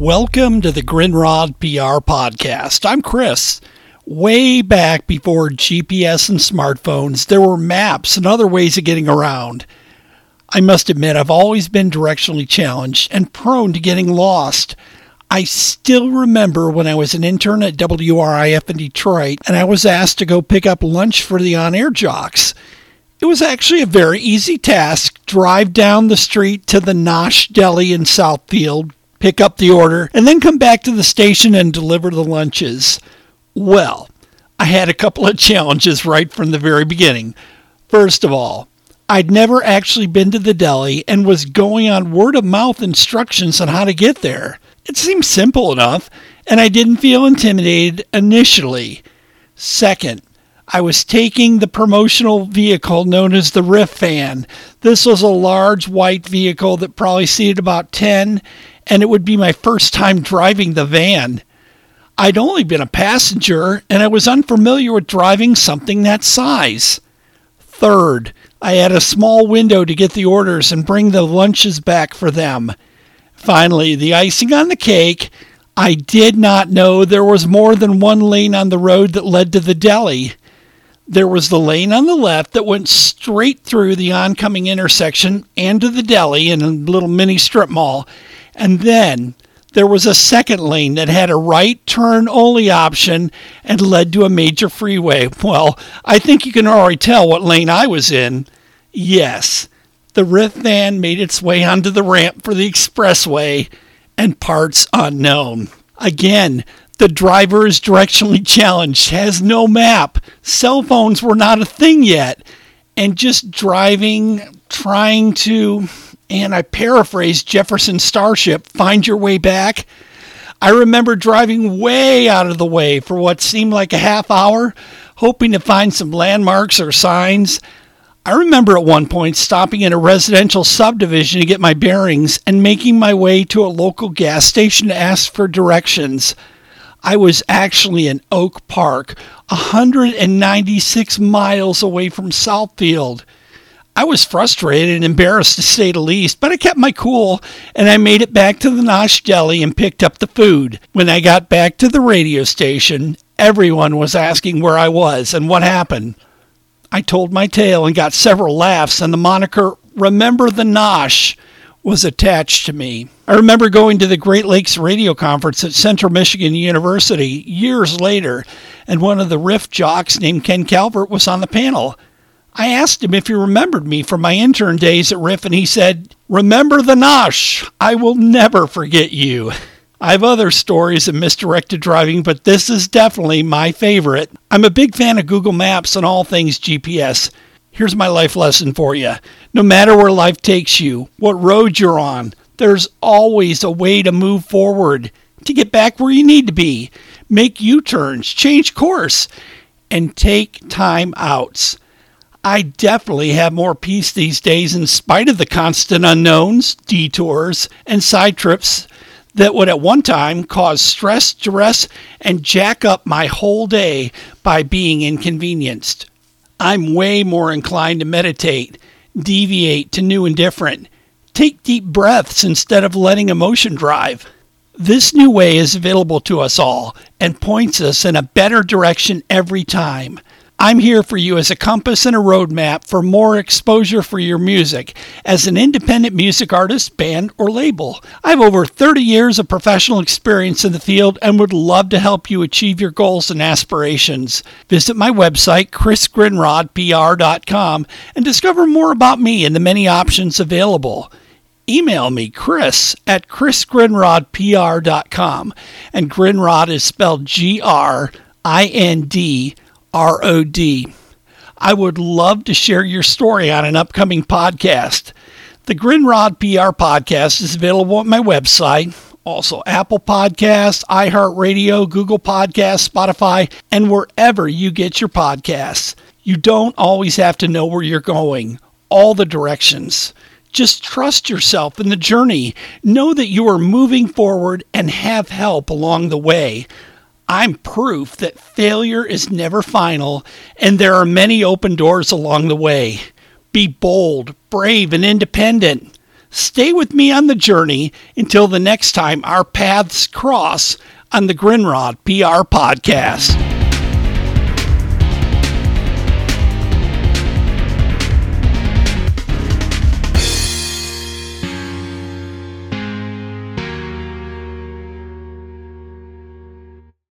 Welcome to the Grindrod PR podcast. I'm Chris. Way back before GPS and smartphones, there were maps and other ways of getting around. I must admit, I've always been directionally challenged and prone to getting lost. I still remember when I was an intern at WRIF in Detroit and I was asked to go pick up lunch for the on air jocks. It was actually a very easy task. Drive down the street to the Nosh Deli in Southfield, pick up the order, and then come back to the station and deliver the lunches. Well, I had a couple of challenges right from the very beginning. First of all, I'd never actually been to the deli and was going on word of mouth instructions on how to get there. It seemed simple enough, and I didn't feel intimidated initially. Second, I was taking the promotional vehicle known as the Riff Van. This was a large white vehicle that probably seated about 10, and it would be my first time driving the van. I'd only been a passenger, and I was unfamiliar with driving something that size. Third, I had a small window to get the orders and bring the lunches back for them. Finally, the icing on the cake, I did not know there was more than one lane on the road that led to the deli. There was the lane on the left that went straight through the oncoming intersection and to the deli in a little mini strip mall. And then there was a second lane that had a right turn only option and led to a major freeway. Well, I think you can already tell what lane I was in. Yes, the Riff van made its way onto the ramp for the expressway and parts unknown. Again, the driver is directionally challenged, has no map. Cell phones were not a thing yet. And just driving, trying to and I paraphrase Jefferson Starship, find your way back. I remember driving way out of the way for what seemed like a half hour, hoping to find some landmarks or signs. I remember at one point stopping in a residential subdivision to get my bearings and making my way to a local gas station to ask for directions. I was actually in Oak Park, 196 miles away from Southfield. I was frustrated and embarrassed to say the least, but I kept my cool and I made it back to the Nosh Deli and picked up the food. When I got back to the radio station, everyone was asking where I was and what happened. I told my tale and got several laughs, and the moniker Remember the Nosh was attached to me. I remember going to the Great Lakes Radio Conference at Central Michigan University years later, and one of the riff jocks named Ken Calvert was on the panel. I asked him if he remembered me from my intern days at Riff, and he said, Remember the Nosh. I will never forget you. I have other stories of misdirected driving, but this is definitely my favorite. I'm a big fan of Google Maps and all things GPS. Here's my life lesson for you. No matter where life takes you, what road you're on, there's always a way to move forward, to get back where you need to be, make U turns, change course, and take time outs. I definitely have more peace these days in spite of the constant unknowns, detours, and side trips that would at one time cause stress, duress, and jack up my whole day by being inconvenienced. I'm way more inclined to meditate, deviate to new and different, take deep breaths instead of letting emotion drive. This new way is available to us all and points us in a better direction every time. I'm here for you as a compass and a roadmap for more exposure for your music as an independent music artist, band, or label. I have over 30 years of professional experience in the field and would love to help you achieve your goals and aspirations. Visit my website, chrisgrindrodpr.com, and discover more about me and the many options available email me, chris at chrisgrindrodpr.com. And Grindrod is spelled G R I N D R O D. I would love to share your story on an upcoming podcast. The Grindrod PR podcast is available at my website, also Apple Podcasts, iHeartRadio, Google Podcasts, Spotify, and wherever you get your podcasts. You don't always have to know where you're going, all the directions. Just trust yourself in the journey. Know that you are moving forward and have help along the way. I'm proof that failure is never final and there are many open doors along the way. Be bold, brave, and independent. Stay with me on the journey until the next time our paths cross on the Grindrod PR podcast.